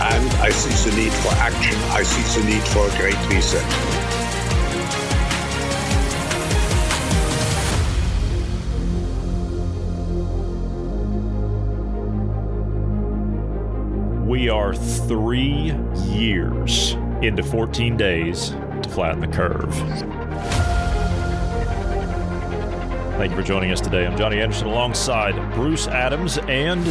and I see the need for action. I see the need for a great reset. We are three years into 14 days to flatten the curve. Thank you for joining us today. I'm Johnny Anderson alongside Bruce Adams and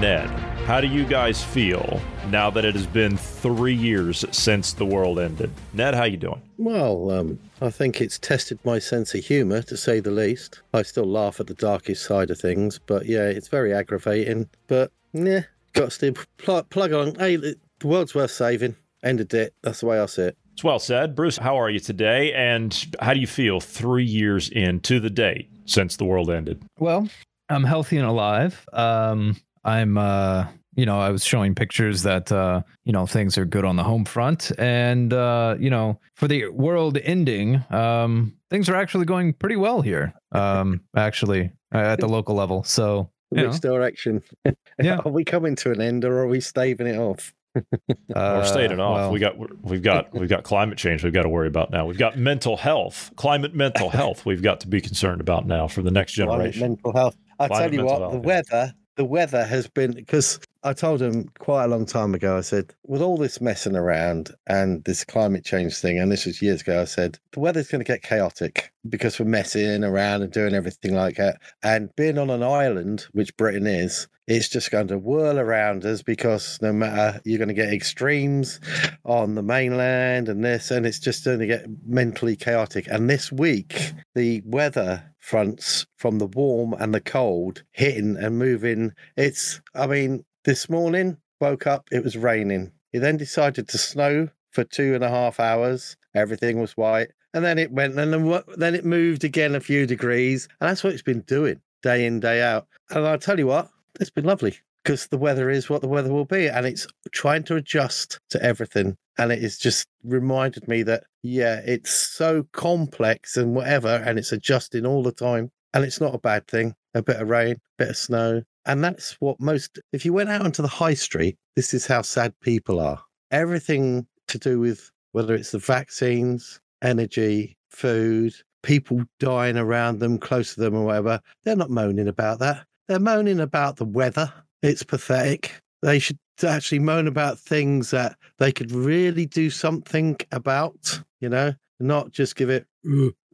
Ned. How do you guys feel now that it has been three years since the world ended? Ned, how you doing? Well, um, I think it's tested my sense of humour, to say the least. I still laugh at the darkest side of things, but yeah, it's very aggravating. But yeah, got to still plug, plug on. Hey, the world's worth saving. Ended it. That's the way I see it. It's well said. Bruce, how are you today? And how do you feel three years into the date since the world ended? Well, I'm healthy and alive. Um, I'm, uh, you know, I was showing pictures that, uh, you know, things are good on the home front. And, uh, you know, for the world ending, um, things are actually going pretty well here, um, actually, at the local level. So, Which know, direction? Yeah. are we coming to an end or are we staving it off? We're staying it off. well- we got we've got we've got climate change we've got to worry about now. We've got mental health, climate mental health we've got to be concerned about now for the next Climate generation. mental health. I tell you mental what, the yeah. weather, the weather has been because I told him quite a long time ago. I said, with all this messing around and this climate change thing, and this was years ago, I said the weather's going to get chaotic because we're messing around and doing everything like that. And being on an island, which Britain is, it's just going to whirl around us because no matter you're going to get extremes on the mainland and this, and it's just going to get mentally chaotic. And this week, the weather fronts from the warm and the cold hitting and moving. It's, I mean, this morning woke up, it was raining. It then decided to snow for two and a half hours. Everything was white. And then it went, and then, then it moved again a few degrees. And that's what it's been doing day in, day out. And I'll tell you what, it's been lovely because the weather is what the weather will be. And it's trying to adjust to everything. And it has just reminded me that, yeah, it's so complex and whatever, and it's adjusting all the time. And it's not a bad thing. A bit of rain, a bit of snow. And that's what most, if you went out onto the high street, this is how sad people are. Everything to do with whether it's the vaccines, energy, food, people dying around them, close to them, or whatever, they're not moaning about that. They're moaning about the weather. It's pathetic. They should actually moan about things that they could really do something about, you know, not just give it,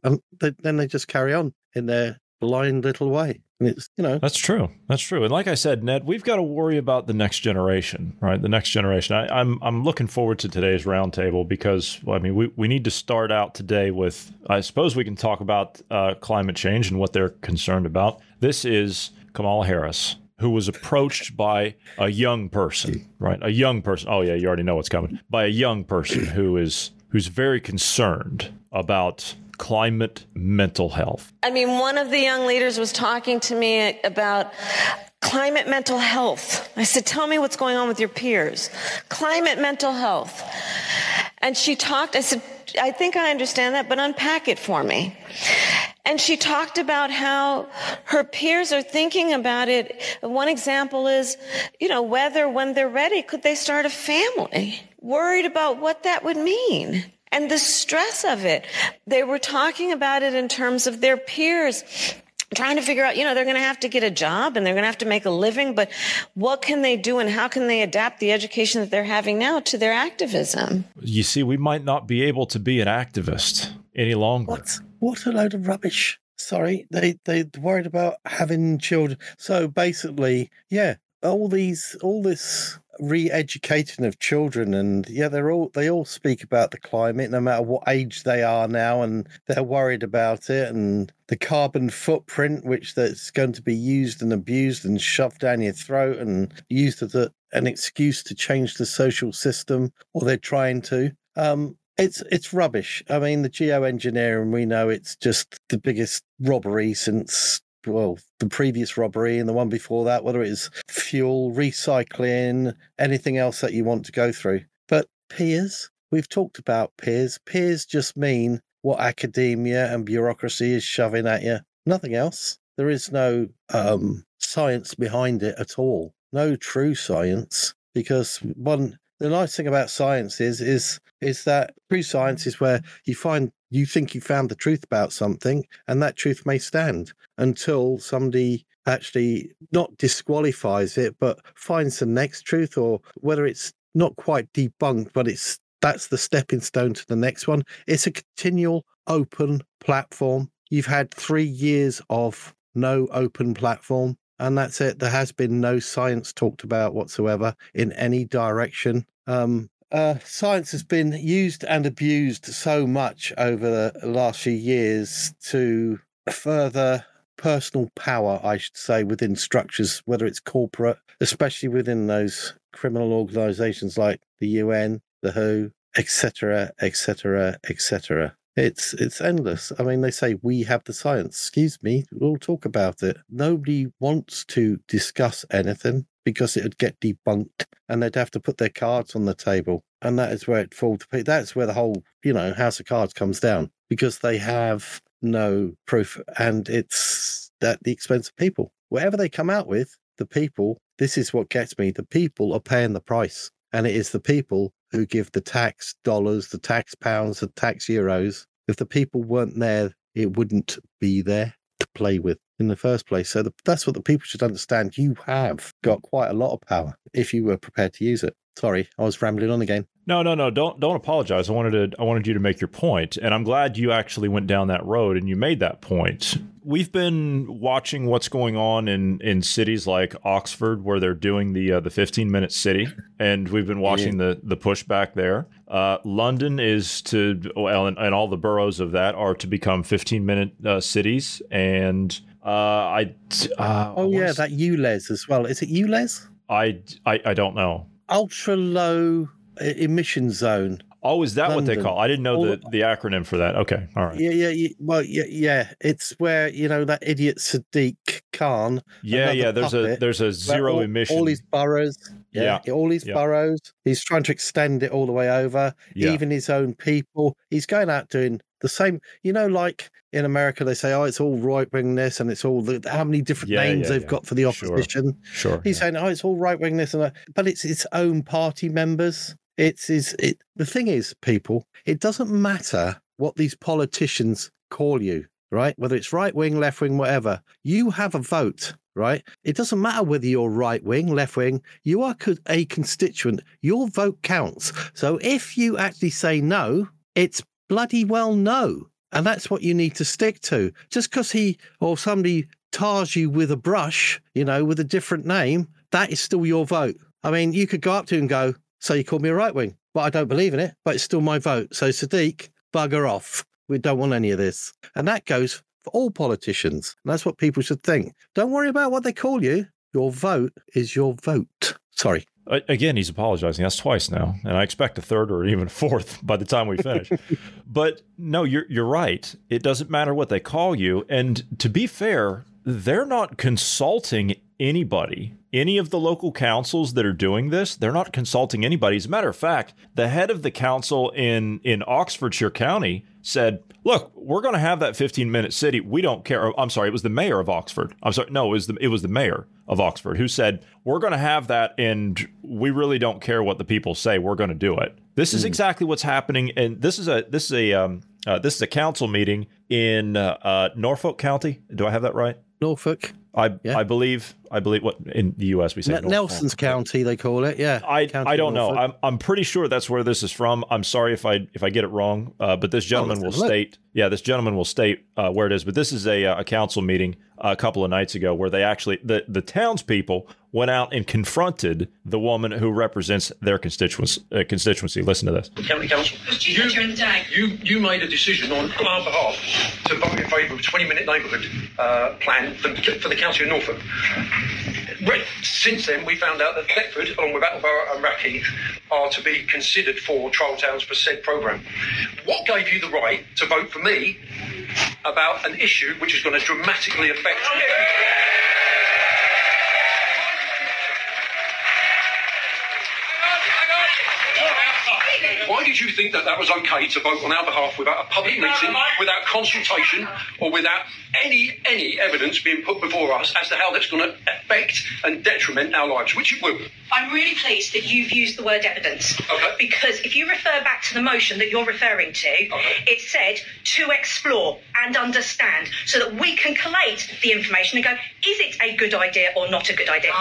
and th- then they just carry on in their blind little way. And it's, you know, That's true. That's true. And like I said, Ned, we've got to worry about the next generation, right? The next generation. I, I'm I'm looking forward to today's roundtable because well, I mean we, we need to start out today with I suppose we can talk about uh, climate change and what they're concerned about. This is Kamala Harris, who was approached by a young person, right? A young person. Oh yeah, you already know what's coming. By a young person who is who's very concerned about climate mental health. I mean, one of the young leaders was talking to me about climate mental health. I said, Tell me what's going on with your peers. Climate mental health. And she talked, I said, I think I understand that, but unpack it for me. And she talked about how her peers are thinking about it. One example is, you know, whether when they're ready, could they start a family? Worried about what that would mean and the stress of it. They were talking about it in terms of their peers trying to figure out, you know, they're going to have to get a job and they're going to have to make a living, but what can they do and how can they adapt the education that they're having now to their activism? You see, we might not be able to be an activist any longer. What? What a load of rubbish. Sorry, they they worried about having children. So basically, yeah, all these all this re-educating of children and yeah they're all they all speak about the climate no matter what age they are now and they're worried about it and the carbon footprint which that's going to be used and abused and shoved down your throat and used as a, an excuse to change the social system or they're trying to um it's it's rubbish. I mean, the geoengineering we know it's just the biggest robbery since well, the previous robbery and the one before that, whether it is fuel, recycling, anything else that you want to go through. But peers, we've talked about peers. Peers just mean what academia and bureaucracy is shoving at you. Nothing else. There is no um, science behind it at all. No true science, because one the nice thing about science is is is that true science is where you find you think you found the truth about something and that truth may stand until somebody actually not disqualifies it but finds the next truth or whether it's not quite debunked but it's that's the stepping stone to the next one. It's a continual open platform. You've had 3 years of no open platform and that's it. There has been no science talked about whatsoever in any direction. Um, uh, science has been used and abused so much over the last few years to further personal power, I should say, within structures, whether it's corporate, especially within those criminal organizations like the UN, the WHO, etc., etc., etc. It's it's endless. I mean, they say we have the science. Excuse me, we'll talk about it. Nobody wants to discuss anything because it would get debunked and they'd have to put their cards on the table. And that is where it falls to That's where the whole, you know, House of Cards comes down because they have no proof and it's at the expense of people. Whatever they come out with, the people, this is what gets me. The people are paying the price. And it is the people who give the tax dollars, the tax pounds, the tax euros. If the people weren't there, it wouldn't be there play with in the first place. So the, that's what the people should understand. You have got quite a lot of power if you were prepared to use it. Sorry, I was rambling on again. No, no, no. Don't don't apologize. I wanted to I wanted you to make your point, and I'm glad you actually went down that road and you made that point. We've been watching what's going on in in cities like Oxford, where they're doing the uh, the 15 minute city, and we've been watching yeah. the the pushback there. Uh, London is to well, and, and, all the boroughs of that are to become 15 minute uh, cities, and uh, I. Uh, oh yeah, that ULEZ as well. Is it ULEZ? I, I I don't know. Ultra low emission zone. Oh, is that London. what they call? I didn't know the, the acronym for that. Okay, all right. Yeah, yeah, yeah. Well, yeah, yeah. It's where you know that idiot Sadiq Khan. Yeah, yeah. There's a there's a zero all, emission. All these boroughs. Yeah, yeah. all these yeah. boroughs. He's trying to extend it all the way over. Even his own people. He's going out doing the same. You know, like in America, they say, "Oh, it's all right wing this, and it's all the, how many different names they've got for the opposition." Sure, sure. He's saying, "Oh, it's all right wing this and that," but it's its own party members. It's is it. The thing is, people, it doesn't matter what these politicians call you, right? Whether it's right wing, left wing, whatever. You have a vote, right? It doesn't matter whether you're right wing, left wing. You are a constituent. Your vote counts. So if you actually say no, it's bloody well no. And that's what you need to stick to. Just because he or somebody tars you with a brush, you know, with a different name, that is still your vote. I mean, you could go up to him and go, So you called me a right wing, but I don't believe in it, but it's still my vote. So Sadiq, bugger off. We don't want any of this. And that goes for all politicians. And that's what people should think. Don't worry about what they call you. Your vote is your vote. Sorry. Again, he's apologizing. That's twice now, and I expect a third or even a fourth by the time we finish. but no, you're you're right. It doesn't matter what they call you, and to be fair, they're not consulting anybody. Any of the local councils that are doing this, they're not consulting anybody. As a matter of fact, the head of the council in in Oxfordshire County said, "Look, we're going to have that 15 minute city. We don't care." I'm sorry, it was the mayor of Oxford. I'm sorry, no, it was the it was the mayor of Oxford who said, "We're going to have that, and we really don't care what the people say. We're going to do it." This is hmm. exactly what's happening, and this is a this is a um, uh, this is a council meeting in uh, uh, Norfolk County. Do I have that right? Norfolk. I I believe I believe what in the U.S. we say Norfolk. Nelson's County, they call it. Yeah. I County I don't know. I'm I'm pretty sure that's where this is from. I'm sorry if I if I get it wrong. Uh, but this gentleman will let's have a look. state. Yeah, this gentleman will state uh, where it is. But this is a uh, a council meeting a couple of nights ago where they actually the the townspeople went out and confronted the woman who represents their constituency. Uh, constituency. Listen to this. You, you, you made a decision on our behalf to vote in favour of a 20 minute neighbourhood uh, plan for, for the County of Norfolk. Right, Since then, we found out that Thetford, along with Attleborough and Rackheath, are to be considered for trial towns for said programme. What gave you the right to vote for me about an issue which is going to dramatically affect Why did you think that that was okay to vote on our behalf without a public meeting, without consultation, or without any any evidence being put before us as to how that's going to affect and detriment our lives, which it will? I'm really pleased that you've used the word evidence. Okay. Because if you refer back to the motion that you're referring to, it said to explore and understand so that we can collate the information and go, is it a good idea or not a good idea?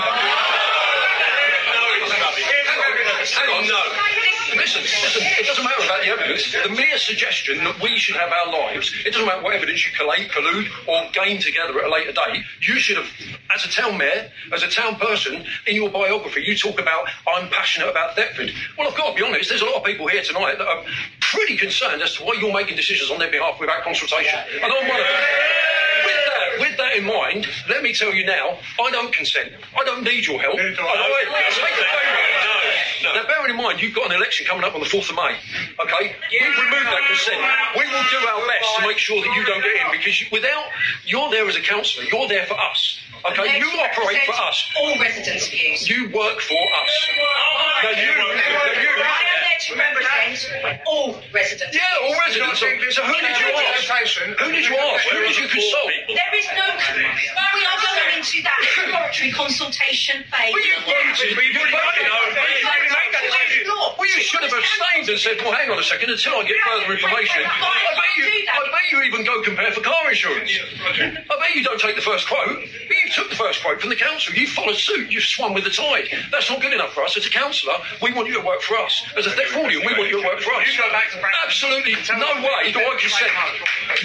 Hang on, no. Listen, listen, it doesn't matter about the evidence. The mere suggestion that we should have our lives, it doesn't matter what evidence you collate, collude, or gain together at a later date, you should have, as a town mayor, as a town person, in your biography, you talk about, I'm passionate about Thetford. Well, I've got to be honest, there's a lot of people here tonight that are pretty concerned as to why you're making decisions on their behalf without consultation. And I'm one of them. With that, in mind, let me tell you now, I don't consent. I don't need your help. And I- take the favour. Now, bearing in mind, you've got an election coming up on the 4th of May, okay? We've removed that consent. We will do our best to make sure that you don't get in because you, without, you're there as a councillor, you're there for us, okay? You operate for us. All residents' views. You work for us. Now, you, I am there to all residents. yeah, all residents. So, so who did you ask? Who did you ask? Who did you consult? There is no. We are going into that exploratory consultation phase. Well, you voted. You voted. Well, you should have abstained and said, well, hang on a second, until I get further information. I bet you, I bet you even go compare for car insurance. I bet you don't take the first quote, but you took the first quote from the council. You followed suit. You swum with the tide. That's not good enough for us. As a councillor, we want you to work for us. As a Thetfordian, we want you to work for us. Absolutely no way do I consent.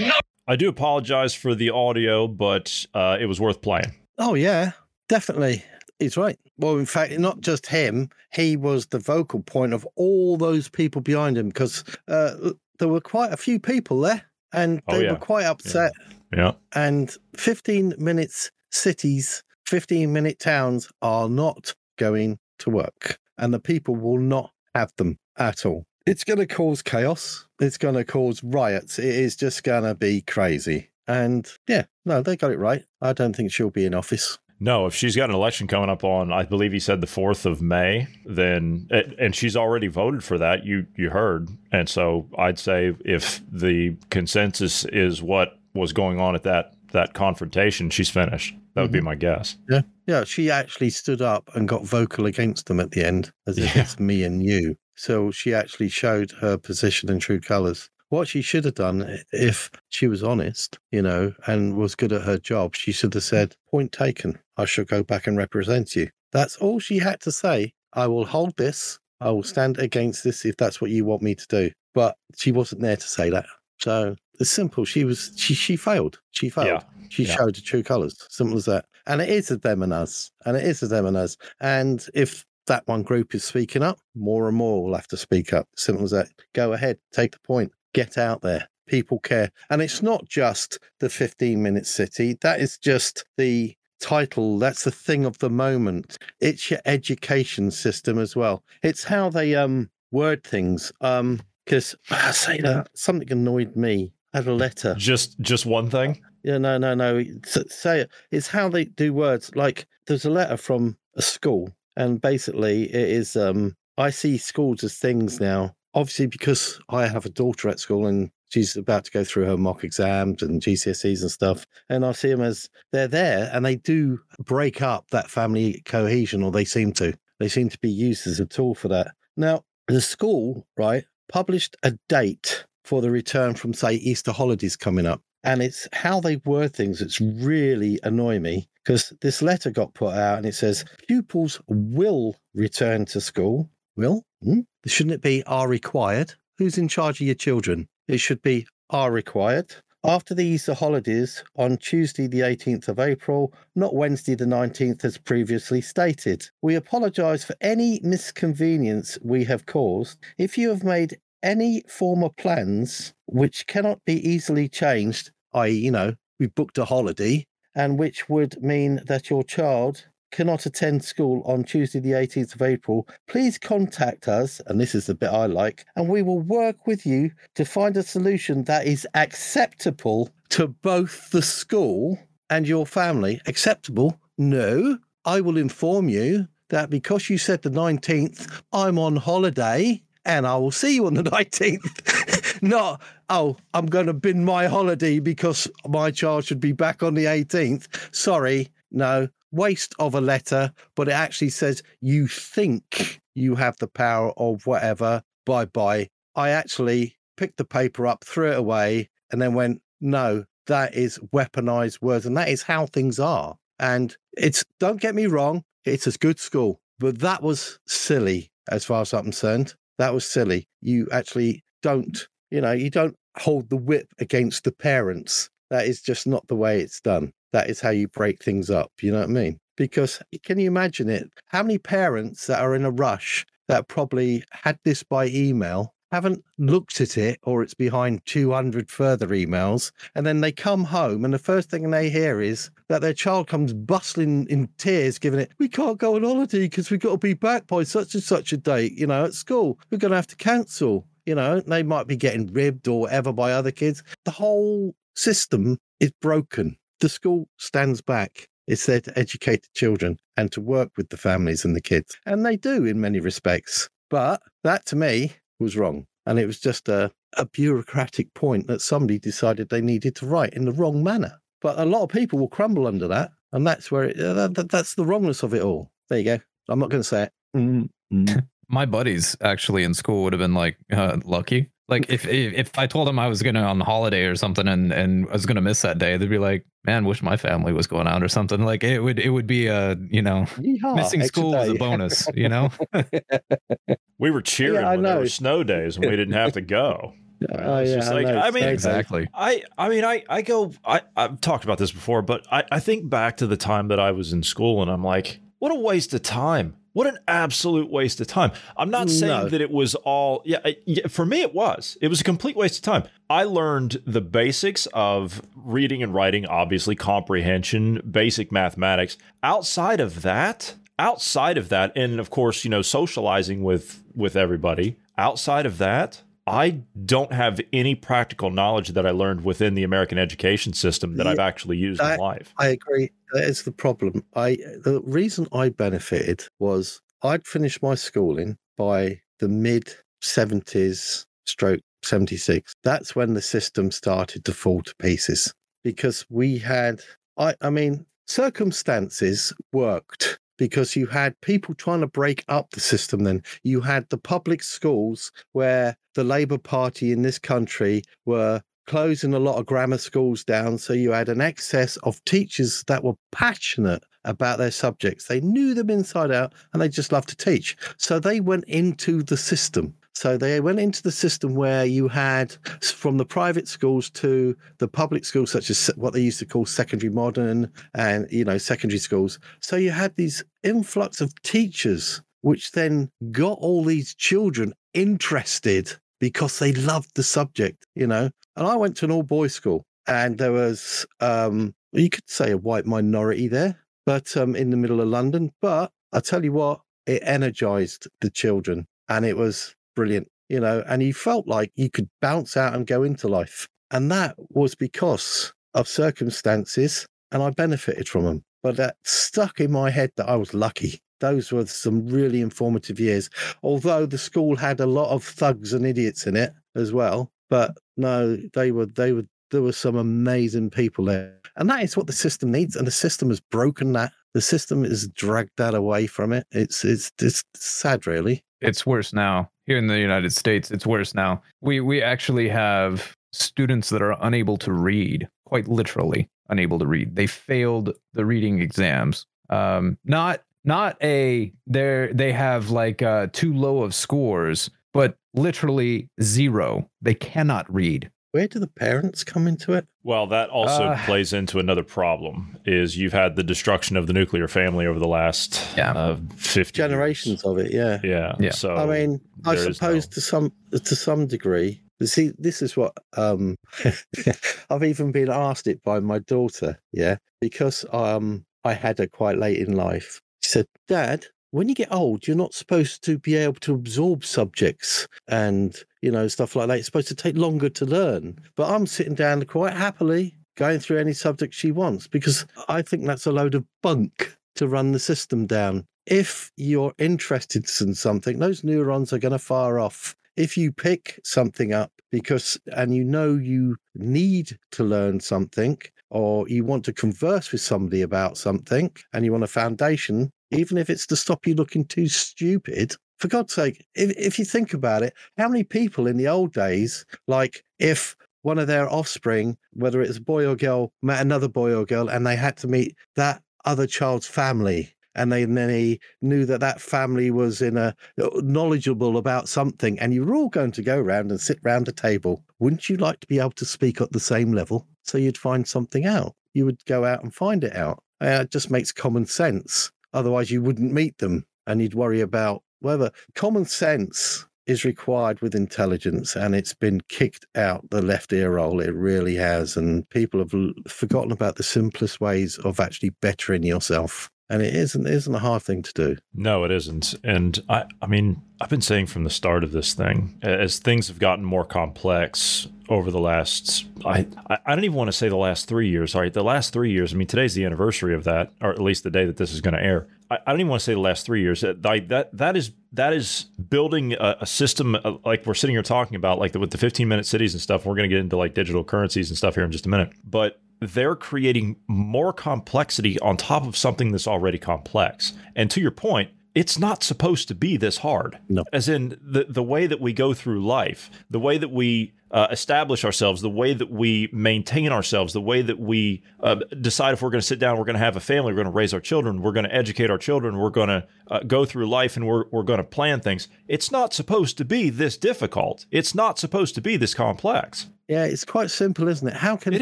No. I do apologize for the audio, but uh, it was worth playing. Oh yeah, definitely. He's right. Well, in fact, not just him. He was the vocal point of all those people behind him because uh, there were quite a few people there, and Oh, they yeah. were quite upset. Yeah. And 15 minutes cities, 15 minute towns are not going to work, and the people will not have them at all. It's going to cause chaos. It's going to cause riots. It is just going to be crazy. And yeah, no, they got it right. I don't think she'll be in office. No, if she's got an election coming up on, I believe he said the fourth of May, then and she's already voted for that. You you heard, and so I'd say if the consensus is what was going on at that that confrontation, she's finished. That would be mm-hmm. my guess. Yeah. Yeah. She actually stood up and got vocal against them at the end, as if it's me and you. So she actually showed her position in true colors. What she should have done, if she was honest, you know, and was good at her job, she should have said, Point taken. I shall go back and represent you. That's all she had to say. I will hold this. I will stand against this if that's what you want me to do. But she wasn't there to say that. So it's simple. She was she she failed. She failed. Yeah. She Yeah. showed true colours. Simple as that. And it is a them and us. And it is a them and us. And if that one group is speaking up, more and more will have to speak up. Simple as that. Go ahead, take the point, get out there. People care. And it's not just the 15 minute city. That is just the title. That's the thing of the moment. It's your education system as well. It's how they um word things. Um, because I say that something annoyed me. I had a letter. Just just one thing. Yeah, no, no, no. Say it. It's how they do words. Like there's a letter from a school, and basically it is. Um, I see schools as things now. Obviously, because I have a daughter at school and she's about to go through her mock exams and GCSEs and stuff, and I see them as they're there, and they do break up that family cohesion, or they seem to. They seem to be used as a tool for that. Now, the school, right, published a date for the return from say Easter holidays coming up. and it's how they word things that's really annoy me because this letter got put out and it says pupils will return to school. Will? Hmm? Shouldn't it be are required? Who's in charge of your children? It should be are required. After the Easter holidays on Tuesday, the 18th of April, not Wednesday, the 19th, as previously stated. We apologise for any misconvenience we have caused. If you have made any former plans which cannot be easily changed, i.e., you know, we booked a holiday, and which would mean that your child cannot attend school on Tuesday, the 18th of April, please contact us, and this is the bit I like, and we will work with you to find a solution that is acceptable to both the school and your family. Acceptable? No. I will inform you that because you said the 19th, I'm on holiday and I will see you on the 19th. Not, oh, I'm going to bin my holiday because my child should be back on the 18th. Sorry. No, waste of a letter, but it actually says you think you have the power of whatever. Bye bye. I actually picked the paper up, threw it away, and then went, no, that is weaponized words. And that is how things are. And it's, don't get me wrong, it's a good school, but that was silly as far as I'm concerned. That was silly. You actually don't, you know, you don't hold the whip against the parents. That is just not the way it's done that is how you break things up. You know what I mean? Because can you imagine it? How many parents that are in a rush that probably had this by email haven't looked at it or it's behind 200 further emails and then they come home and the first thing they hear is that their child comes bustling in tears giving it we can't go on holiday because we've got to be back by such and such a date you know at school we're going to have to cancel you know they might be getting ribbed or whatever by other kids the whole system is broken the school stands back. It's there to educate the children and to work with the families and the kids. And they do in many respects. But that to me was wrong. And it was just a, a bureaucratic point that somebody decided they needed to write in the wrong manner. But a lot of people will crumble under that. And that's where it, uh, that, that's the wrongness of it all. There you go. I'm not going to say it. Mm-hmm. My buddies actually in school would have been like uh, lucky like if, if if I told them I was gonna on holiday or something and and I was gonna miss that day, they'd be like, "Man, wish my family was going out or something." Like it would it would be a you know Yeehaw, missing school is a bonus, you know. we were cheering yeah, when there were snow days and we didn't have to go. Oh yeah, like, I, I, mean exactly. I I mean I I go I I've talked about this before, but I I think back to the time that I was in school and I'm like, what a waste of time. What an absolute waste of time. I'm not saying that it was all, yeah, yeah, for me it was. It was a complete waste of time. I learned the basics of reading and writing, obviously, comprehension, basic mathematics. Outside of that, outside of that, and of course, you know, socializing with with everybody, outside of that, I don't have any practical knowledge that I learned within the American education system that yeah, I've actually used I, in life. I agree. That is the problem. I the reason I benefited was I'd finished my schooling by the mid seventies stroke seventy six. That's when the system started to fall to pieces because we had I I mean circumstances worked because you had people trying to break up the system then. You had the public schools where the Labour Party in this country were closing a lot of grammar schools down. So you had an excess of teachers that were passionate about their subjects. They knew them inside out and they just loved to teach. So they went into the system. So they went into the system where you had from the private schools to the public schools, such as what they used to call secondary modern and, you know, secondary schools. So you had these influx of teachers, which then got all these children interested because they loved the subject, you know. And I went to an all boys school and there was, um, you could say a white minority there, but um, in the middle of London. But I tell you what, it energized the children and it was brilliant, you know, and you felt like you could bounce out and go into life. And that was because of circumstances, and I benefited from them. But that stuck in my head that I was lucky. Those were some really informative years. Although the school had a lot of thugs and idiots in it as well. But no, they were they were there were some amazing people there. And that is what the system needs. And the system has broken that. The system has dragged that away from it. It's it's it's sad really. It's worse now here in the United States, it's worse now. We we actually have students that are unable to read quite literally unable to read. They failed the reading exams. Um, not not a they they have like uh, too low of scores, but literally zero. They cannot read. Where do the parents come into it? Well, that also Uh, plays into another problem: is you've had the destruction of the nuclear family over the last Yeah. uh, fifty Generations of it, yeah. Yeah, Yeah. So I mean, I there is suppose to some to some degree. See, this is what um, I've even been asked it by my daughter. Yeah, because um, I had her quite late in life. She said, "Dad, when you get old, you're not supposed to be able to absorb subjects and you know stuff like that. It's supposed to take longer to learn." But I'm sitting down quite happily going through any subject she wants because I think that's a load of bunk to run the system down. If you're interested in something, those neurons are going to fire off. If you pick something up because, and you know you need to learn something, or you want to converse with somebody about something and you want a foundation, even if it's to stop you looking too stupid, for God's sake, if, if you think about it, how many people in the old days, like if one of their offspring, whether it's a boy or girl, met another boy or girl, and they had to meet that other child's family, and they and then he knew that that family was in a knowledgeable about something, and you were all going to go round and sit round a table. Wouldn't you like to be able to speak at the same level so you'd find something out? You would go out and find it out. Uh, it just makes common sense. Otherwise, you wouldn't meet them, and you'd worry about whether common sense is required with intelligence and it's been kicked out the left ear roll it really has and people have forgotten about the simplest ways of actually bettering yourself and it isn't isn't a hard thing to do No, it isn't. And I, I mean, I've been saying from the start of this thing, as things have gotten more complex over the last, I, I don't even want to say the last three years. All right, the last three years. I mean, today's the anniversary of that, or at least the day that this is going to air. I, don't even want to say the last three years. That that that is that is building a, a system uh, like we're sitting here talking about, like the, with the 15 minute cities and stuff. We're going to get into like digital currencies and stuff here in just a minute, but they're creating more complexity on top of something that's already complex. And to your point, it's not supposed to be this hard. No. As in the the way that we go through life, the way that we uh, establish ourselves, the way that we maintain ourselves, the way that we uh, decide if we're going to sit down, we're going to have a family, we're going to raise our children, we're going to educate our children, we're going to uh, go through life, and we're we're going to plan things. It's not supposed to be this difficult. It's not supposed to be this complex. yeah it's quite simple isn't it how can It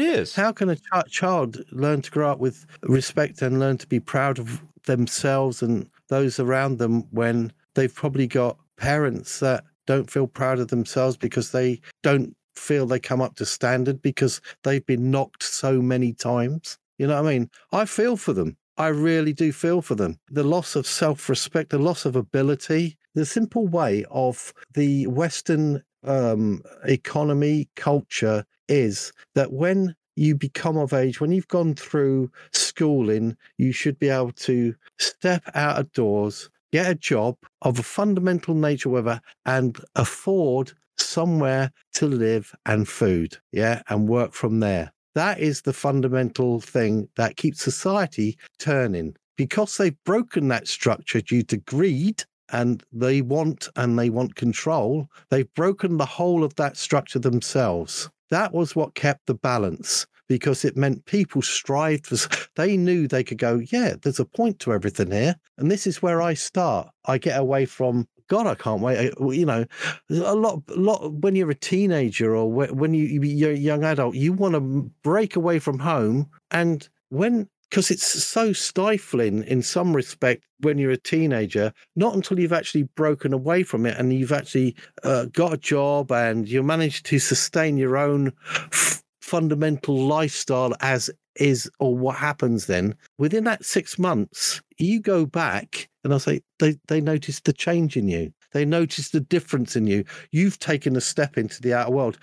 is. how can a ch- child learn to grow up with respect and learn to be proud of themselves and those around them when they've probably got parents that don't feel proud of themselves because they don't feel they come up to standard because they've been knocked so many times. You know what I mean? I feel for them. I really do feel for them. The loss of self respect, the loss of ability, the simple way of the Western um, economy, culture is that when you become of age, when you've gone through schooling, you should be able to step out of doors, get a job of a fundamental nature, whether, and afford somewhere to live and food, yeah, and work from there. That is the fundamental thing that keeps society turning. Because they've broken that structure due to greed and they want and they want control, they've broken the whole of that structure themselves. That was what kept the balance because it meant people strived for, they knew they could go, yeah, there's a point to everything here. And this is where I start. I get away from, God, I can't wait. You know, a lot, lot when you're a teenager or when you, you're a young adult, you want to break away from home. And when, because it's so stifling in some respect when you're a teenager, not until you've actually broken away from it and you've actually uh, got a job and you manage to sustain your own f- fundamental lifestyle as is or what happens then. Within that six months you go back and i'll say they they notice the change in you. They notice the difference in you. You've taken a step into the outer world.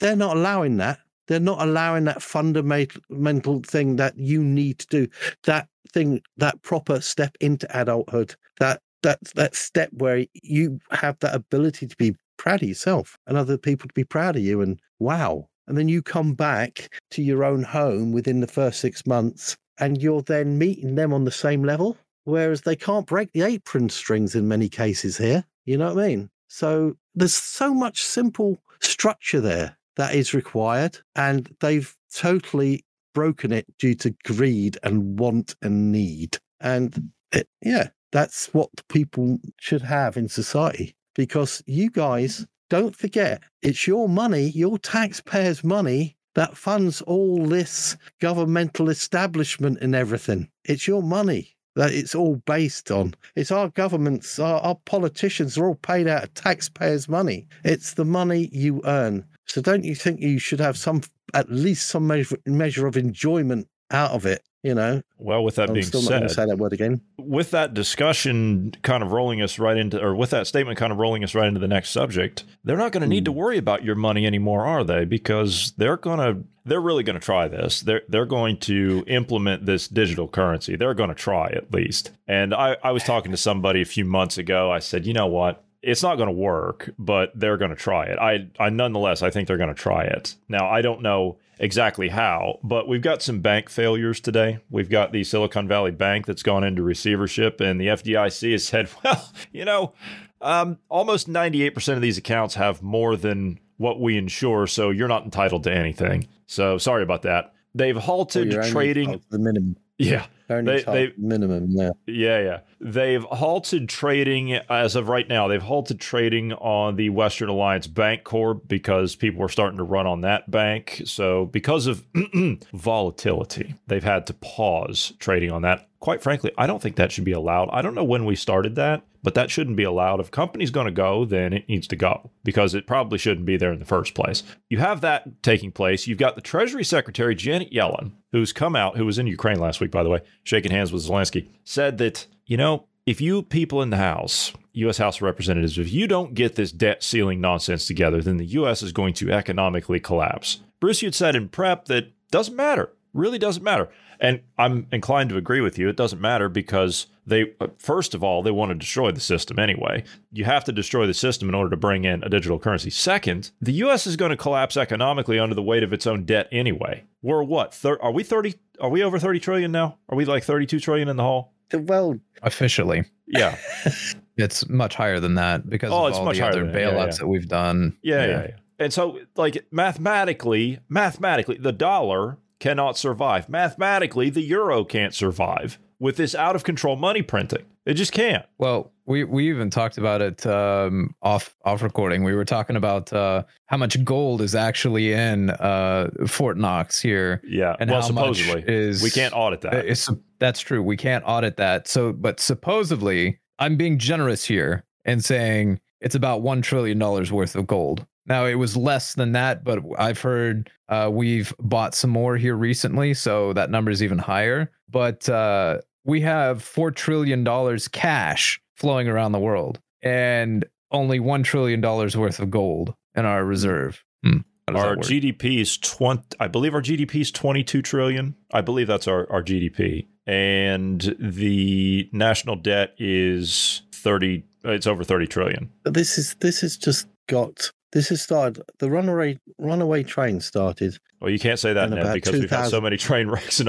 They're not allowing that they're not allowing that fundamental thing that you need to do that thing that proper step into adulthood that that that step where you have that ability to be proud of yourself and other people to be proud of you and wow. And then you come back to your own home within the first six months and you're then meeting them on the same level whereas they can't break the apron strings in many cases here you know what i mean? So there's so much simple structure there that is required and they've totally broken it due to greed and want and need. And it, yeah, that's what people should have in society because you guys don't forget it's your money, your taxpayers' money that funds all this governmental establishment and everything. It's your money that it's all based on. It's our governments, our, our politicians are all paid out of taxpayers' money. It's the money you earn. So don't you think you should have some, at least some measure, measure of enjoyment out of it? You know. Well, with that I'm being still not said, to say that word again. with that discussion kind of rolling us right into, or with that statement kind of rolling us right into the next subject, they're not going to need to hmm. worry about your money anymore, are they? Because they're going to, they're really going to try this. They're they're going to implement this digital currency. They're going to try at least. And I, I was talking to somebody a few months ago. I said, you know what? It's not going to work, but they're going to try it. I, I nonetheless, I think they're going to try it. Now, I don't know exactly how, but we've got some bank failures today. We've got the Silicon Valley Bank that's gone into receivership, and the FDIC has said, well, you know, um, almost 98% of these accounts have more than what we insure, so you're not entitled to anything. So sorry about that. They've halted trading. the minimum. Yeah. They, they, minimum, yeah. Yeah, yeah. They've halted trading as of right now. They've halted trading on the Western Alliance Bank Corp because people were starting to run on that bank. So, because of volatility, they've had to pause trading on that. Quite frankly, I don't think that should be allowed. I don't know when we started that, but that shouldn't be allowed. If a company's going to go, then it needs to go because it probably shouldn't be there in the first place. You have that taking place. You've got the Treasury Secretary, Janet Yellen, who's come out, who was in Ukraine last week, by the way, shaking hands with Zelensky, said that, you know, if you people in the House, U.S. House of Representatives, if you don't get this debt ceiling nonsense together, then the U.S. is going to economically collapse. Bruce, you'd said in prep that doesn't matter, really doesn't matter. And I'm inclined to agree with you. It doesn't matter because they, uh, first of all, they want to destroy the system anyway. You have to destroy the system in order to bring in a digital currency. Second, the U.S. is going to collapse economically under the weight of its own debt anyway. We're what? Thir- are we 30? Are we over 30 trillion now? Are we like 32 trillion in the hole? Well, officially. Yeah. it's much higher than that because Oh, of it's all much the other than that. Yeah, bailouts yeah. that we've done. Yeah, yeah, yeah. And so, like mathematically, mathematically, the dollar cannot survive. Mathematically, the euro can't survive with this out of control money printing. It just can't. Well, we we even talked about it um, off off recording. We were talking about uh, how much gold is actually in uh, Fort Knox here. Yeah. and well, how much supposedly, is we can't audit that. It's, that's true. We can't audit that. So, but supposedly, I'm being generous here and saying it's about one trillion dollars worth of gold. Now, it was less than that, but I've heard uh, we've bought some more here recently, so that number is even higher. But uh, we have four trillion dollars cash flowing around the world, and only one trillion dollars worth of gold in our reserve. Hmm. Our? GDP is 20, I believe our GDP is 22 trillion. I believe that's our, our GDP. And the national debt is 30, it's over 30 trillion. But this is this has just got this has started the runaway runaway train started. Well, you can't say that, about because we've had so many train wrecks in,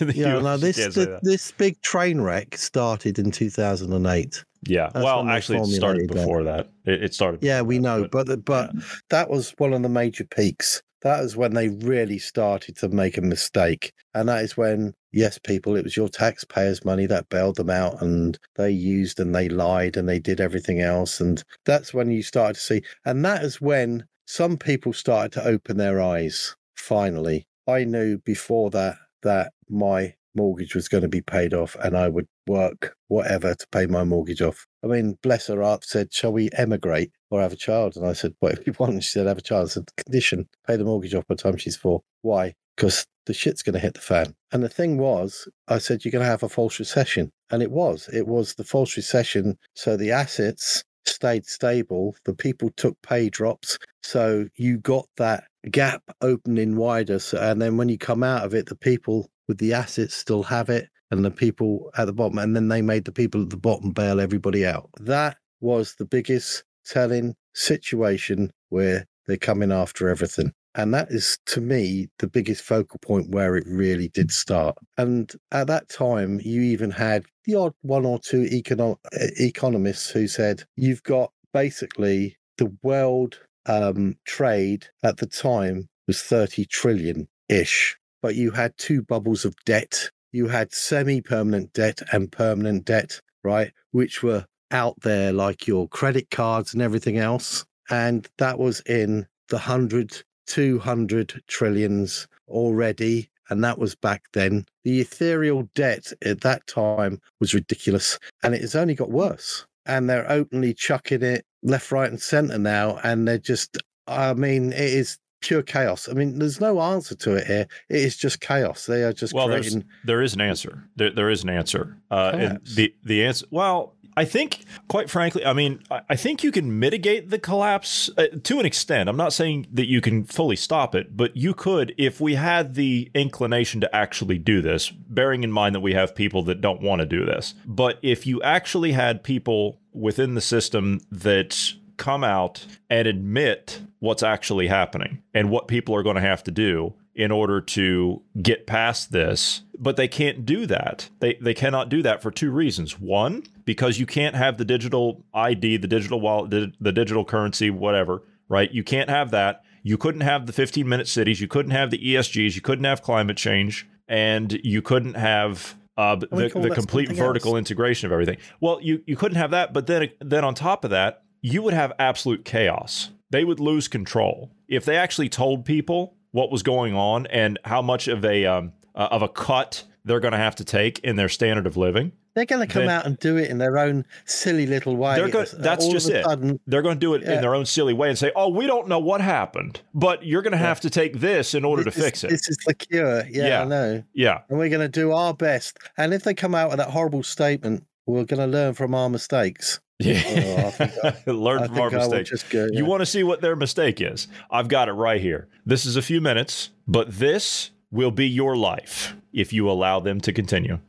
in the Yeah, US. no, this the, this big train wreck started in two thousand and eight. Yeah. That's well, actually, it started that. before that. It, it started. Yeah, we know, but- but the, but that was one of the major peaks. That was when they really started to make a mistake, and that is when yes, people, it was your taxpayers' money that bailed them out, and they used and they lied and they did everything else, and that's when you started to see, and that is when some people started to open their eyes. Finally, I knew before that that my mortgage was going to be paid off, and I would work whatever to pay my mortgage off. I mean, bless her heart, said, "Shall we emigrate or have a child?" And I said, "Whatever you want." And she said, "Have a child." I said, "Condition: pay the mortgage off by the time she's four. Why? Because the shit's going to hit the fan." And the thing was, I said, "You're going to have a false recession," and it was. It was the false recession. So the assets stayed stable. The people took pay drops. So you got that gap opening wider. So, and then when you come out of it, the people with the assets still have it and the people at the bottom. And then they made the people at the bottom bail everybody out. That was the biggest telling situation where they're coming after everything. And that is, to me, the biggest focal point where it really did start. And at that time, you even had the odd one or two econo- economists who said, you've got basically the world um, trade at the time was 30 trillion. ish, but you had two bubbles of debt. You had semi permanent debt and permanent debt, right? Which were out there like your credit cards and everything else. And that was in the 100, 200 trillions already. And that was back then. The ethereal debt at that time was ridiculous. And it has only got worse. And they're openly chucking it left, right, and center now. And they're just, I mean, it is pure chaos. I mean, there's no answer to it here. It is just chaos. They are just well, creating. there is an answer. There, there is an answer. Uh, and the the answer. Well, I think, quite frankly, I mean, I, I think you can mitigate the collapse uh, to an extent. I'm not saying that you can fully stop it, but you could if we had the inclination to actually do this. Bearing in mind that we have people that don't want to do this, but if you actually had people within the system that come out and admit what's actually happening and what people are going to have to do in order to get past this. But they can't do that. They they cannot do that for two reasons. One because you can't have the digital id the digital wallet the, the digital currency whatever right? You can't have that. You couldn't have the 15 minute cities. You couldn't have the esgs you couldn't have climate change. And you couldn't have uh, the, the complete vertical else. integration of everything. Well you, you couldn't have that but then then on top of that you would have absolute chaos. They would lose control if they actually told people what was going on and how much of a um, uh, of a cut they're going to have to take in their standard of living. They're going to come then, out and do it in their own silly little way. They're going, that's just it. Sudden, they're going to do it yeah. in their own silly way and say, "Oh, we don't know what happened, but you're going to have to take this in order this to fix it." This is the cure. Yeah, yeah, I know. Yeah, and we're going to do our best. And if they come out with that horrible statement, we're going to learn from our mistakes. Yeah. Oh, I Learn I from our mistake. Go, yeah. You want to see what their mistake is? I've got it right here. This is a few minutes, but this will be your life if you allow them to continue.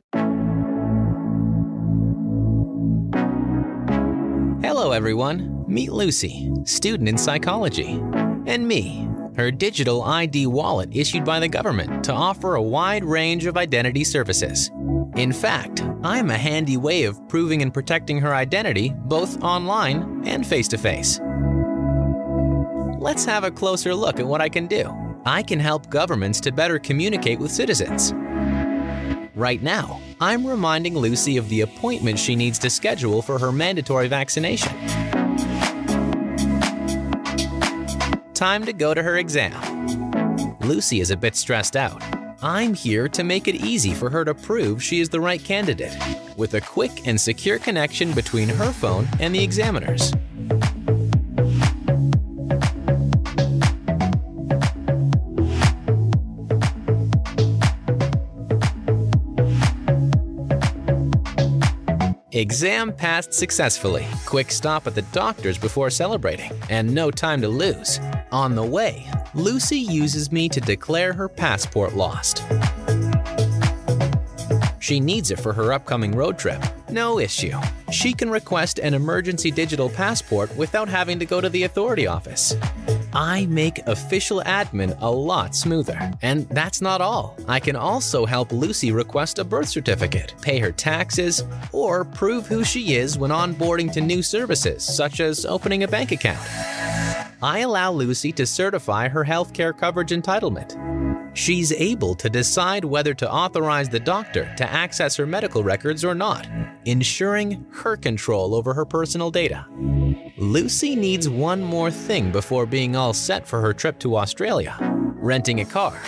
Hello, everyone. Meet Lucy, student in psychology, and me, her digital ID wallet issued by the government to offer a wide range of identity services. In fact, I'm a handy way of proving and protecting her identity both online and face to face. Let's have a closer look at what I can do. I can help governments to better communicate with citizens. Right now, I'm reminding Lucy of the appointment she needs to schedule for her mandatory vaccination. Time to go to her exam. Lucy is a bit stressed out I'm here to make it easy for her to prove she is the right candidate, with a quick and secure connection between her phone and the examiner's. Exam passed successfully. Quick stop at the doctor's before celebrating, and no time to lose. On the way, Lucy uses me to declare her passport lost. She needs it for her upcoming road trip. No issue. She can request an emergency digital passport without having to go to the authority office. I make official admin a lot smoother. And that's not all. I can also help Lucy request a birth certificate, pay her taxes, or prove who she is when onboarding to new services, such as opening a bank account. I allow Lucy to certify her healthcare coverage entitlement. She's able to decide whether to authorize the doctor to access her medical records or not, ensuring her control over her personal data. Lucy needs one more thing before being all set for her trip to Australia renting a car.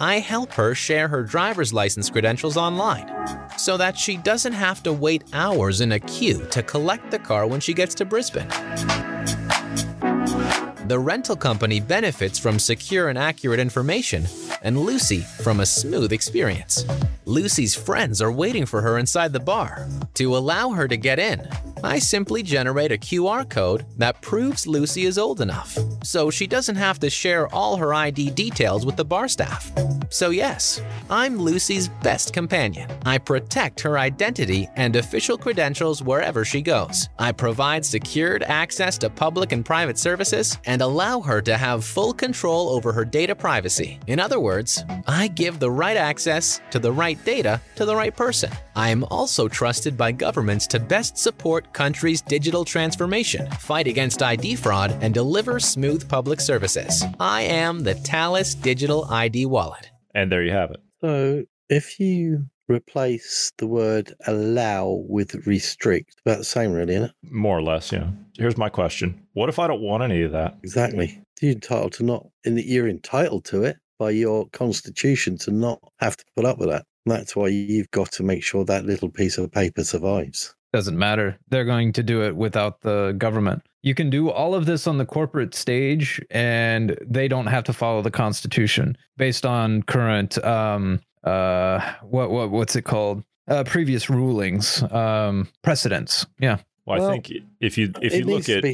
I help her share her driver's license credentials online so that she doesn't have to wait hours in a queue to collect the car when she gets to Brisbane. The rental company benefits from secure and accurate information, and Lucy from a smooth experience. Lucy's friends are waiting for her inside the bar. To allow her to get in, I simply generate a QR code that proves Lucy is old enough, so she doesn't have to share all her ID details with the bar staff. So, yes, I'm Lucy's best companion. I protect her identity and official credentials wherever she goes. I provide secured access to public and private services and allow her to have full control over her data privacy. In other words, I give the right access to the right data to the right person. I am also trusted by governments to best support countries' digital transformation, fight against ID fraud, and deliver smooth public services. I am the Thales Digital ID Wallet. And there you have it. So if you replace the word allow with restrict, about the same, really, isn't it? More or less, yeah. Here's my question What if I don't want any of that? Exactly. You're entitled to not, in that you're entitled to it by your constitution to not have to put up with that. And that's why you've got to make sure that little piece of paper survives. Doesn't matter. They're going to do it without the government. You can do all of this on the corporate stage, and they don't have to follow the Constitution based on current um uh what what what's it called uh previous rulings um precedents. Yeah. Well, I think if you if you look at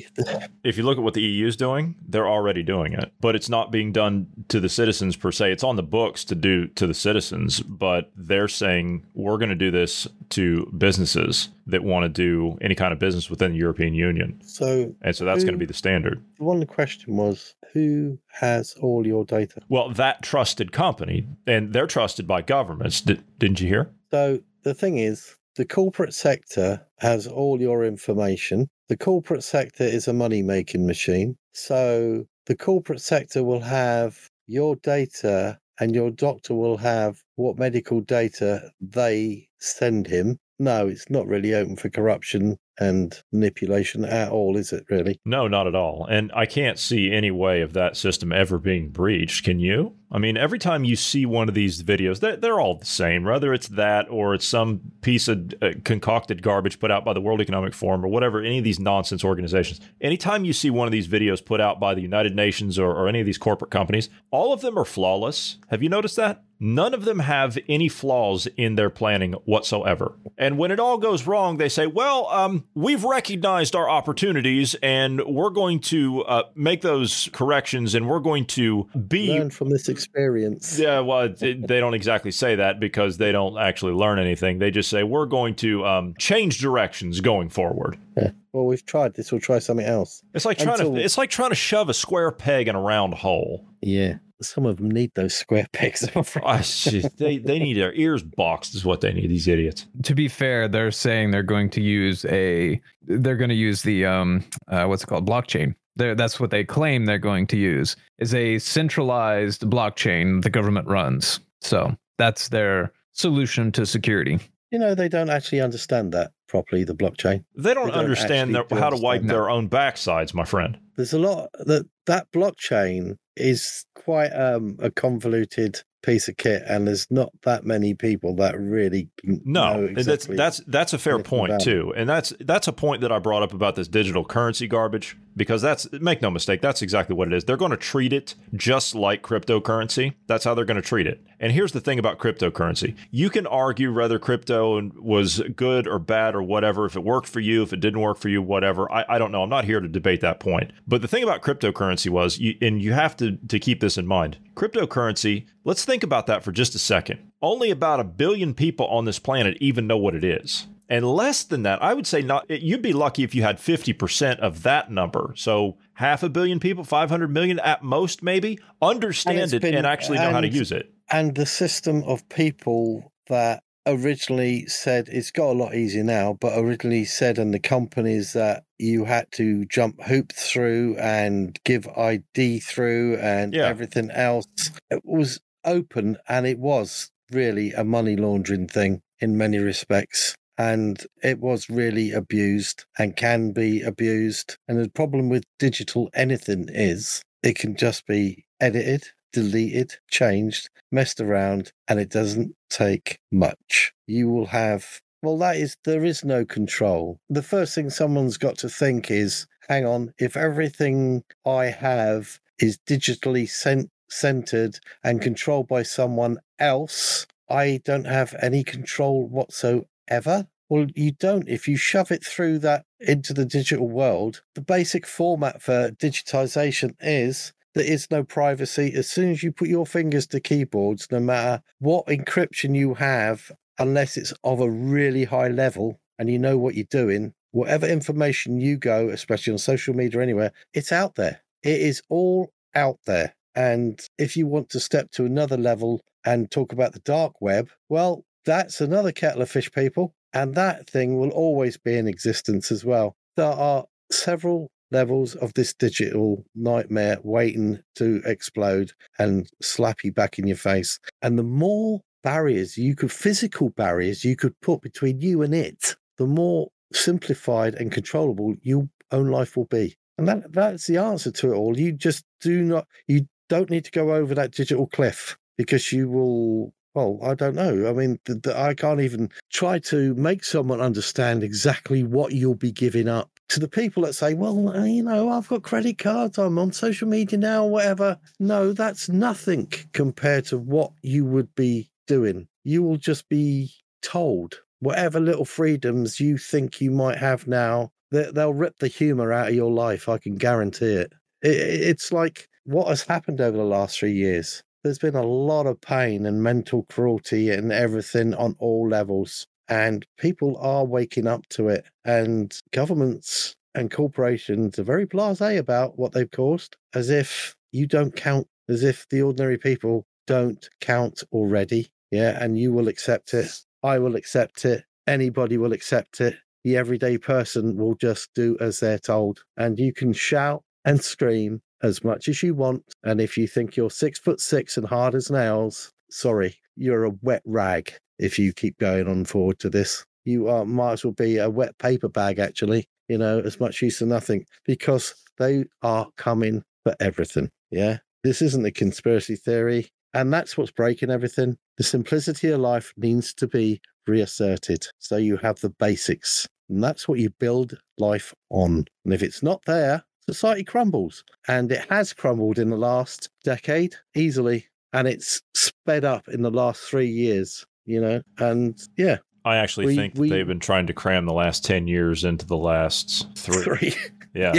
if you look at what the EU is doing, they're already doing it, but it's not being done to the citizens per se. It's on the books to do to the citizens, but they're saying we're going to do this to businesses that want to do any kind of business within the European Union, So and so that's going to be the standard. One question was who has all your data? Well, that trusted company, and they're trusted by governments. Did, didn't you hear? So the thing is, the corporate sector has all your information. The corporate sector is a money making machine. So the corporate sector will have your data, and your doctor will have what medical data they send him. No, it's not really open for corruption and manipulation at all, is it really? No, not at all. And I can't see any way of that system ever being breached. Can you? I mean, every time you see one of these videos, they're, they're all the same, whether it's that or it's some piece of uh, concocted garbage put out by the World Economic Forum or whatever, any of these nonsense organizations. Anytime you see one of these videos put out by the United Nations or, or any of these corporate companies, all of them are flawless. Have you noticed that? None of them have any flaws in their planning whatsoever. And when it all goes wrong, they say, well, um, we've recognized our opportunities and we're going to uh, make those corrections and we're going to be. Learn from this experience. Yeah, well, they don't exactly say that because they don't actually learn anything. They just say, we're going to um, change directions going forward. Yeah. Well, we've tried this. We'll try something else. It's like trying Until- to it's like trying to shove a square peg in a round hole. Yeah. Some of them need those square pegs. I'm afraid. I just- they they need their ears boxed is what they need. These idiots. To be fair, they're saying they're going to use a they're going to use the um uh, what's it called blockchain. They're, that's what they claim they're going to use is a centralized blockchain the government runs. So that's their solution to security. You know, they don't actually understand that properly, the blockchain. They don't, They don't understand their, how to wipe understand their own backsides, my friend. There's a lot that that blockchain is quite um, a convoluted piece of kit, and there's not that many people that really No, know exactly. that's that's that's a fair point about too, and that's that's a point that I brought up about this digital currency garbage because that's make no mistake, that's exactly what it is. They're going to treat it just like cryptocurrency. That's how they're going to treat it. And here's the thing about cryptocurrency: you can argue whether crypto was good or bad or whatever, if it worked for you, if it didn't work for you, whatever. I, I don't know. I'm not here to debate that point. But the thing about cryptocurrency was, you, and you have to to keep this in mind. Cryptocurrency. Let's think about that for just a second. Only about a billion people on this planet even know what it is. And less than that, I would say not. You'd be lucky if you had 50% of that number. So half a billion people, 500 million at most, maybe, understand it's it been- and actually know how to use it. and the system of people that originally said it's got a lot easier now, but originally said, and the companies that you had to jump hoop through and give ID through and Yeah. everything else, it was open and it was really a money laundering thing in many respects. And it was really abused and can be abused. And the problem with digital anything is it can just be edited, deleted, changed, messed around, and it doesn't take much. You will have, well, that is, there is no control. The first thing someone's got to think is hang on, if everything I have is digitally cent- centered and controlled by someone else, I don't have any control whatsoever. Well, you don't. If you shove it through that into the digital world, the basic format for digitization is there is no privacy. As soon as you put your fingers to keyboards, no matter what encryption you have, unless it's of a really high level and you know what you're doing, whatever information you go, especially on social media anywhere, it's out there. It is all out there. And if you want to step to another level and talk about the dark web, well, that's another kettle of fish, people. And that thing will always be in existence as well. There are several levels of this digital nightmare waiting to explode and slap you back in your face. And the more barriers you could, physical barriers you could put between you and it, the more simplified and controllable your own life will be. And that, that's the answer to it all. You just do not, you don't need to go over that digital cliff because you will well, I don't know. I mean, th- th- I can't even try to make someone understand exactly what you'll be giving up to the people that say, well, uh, you know, I've got credit cards, I'm on social media now, whatever. No, that's nothing compared to what you would be doing. You will just be told whatever little freedoms you think you might have now, they- they'll rip the humor out of your life. I can guarantee it it's like what has happened over the last three years there's been a lot of pain and mental cruelty and everything on all levels. And people are waking up to it. And governments and corporations are very blase about what they've caused, as if you don't count, as if the ordinary people don't count already. Yeah. And you will accept it. I will accept it. Anybody will accept it. The everyday person will just do as they're told. And you can shout and scream as much as you want. And if you think you're six foot six and hard as nails, sorry, you're a wet rag if you keep going on forward to this. You are, might as well be a wet paper bag, actually, you know, as much use as nothing, because they are coming for everything. Yeah. This isn't a conspiracy theory. And that's what's breaking everything. The simplicity of life needs to be reasserted. So you have the basics. And that's what you build life on. And if it's not there, society crumbles. And it has crumbled in the last decade easily. And it's sped up in the last three years, you know? And yeah. I actually We- think that we- they've been trying to cram the last 10 years into the last three. Three. Yeah.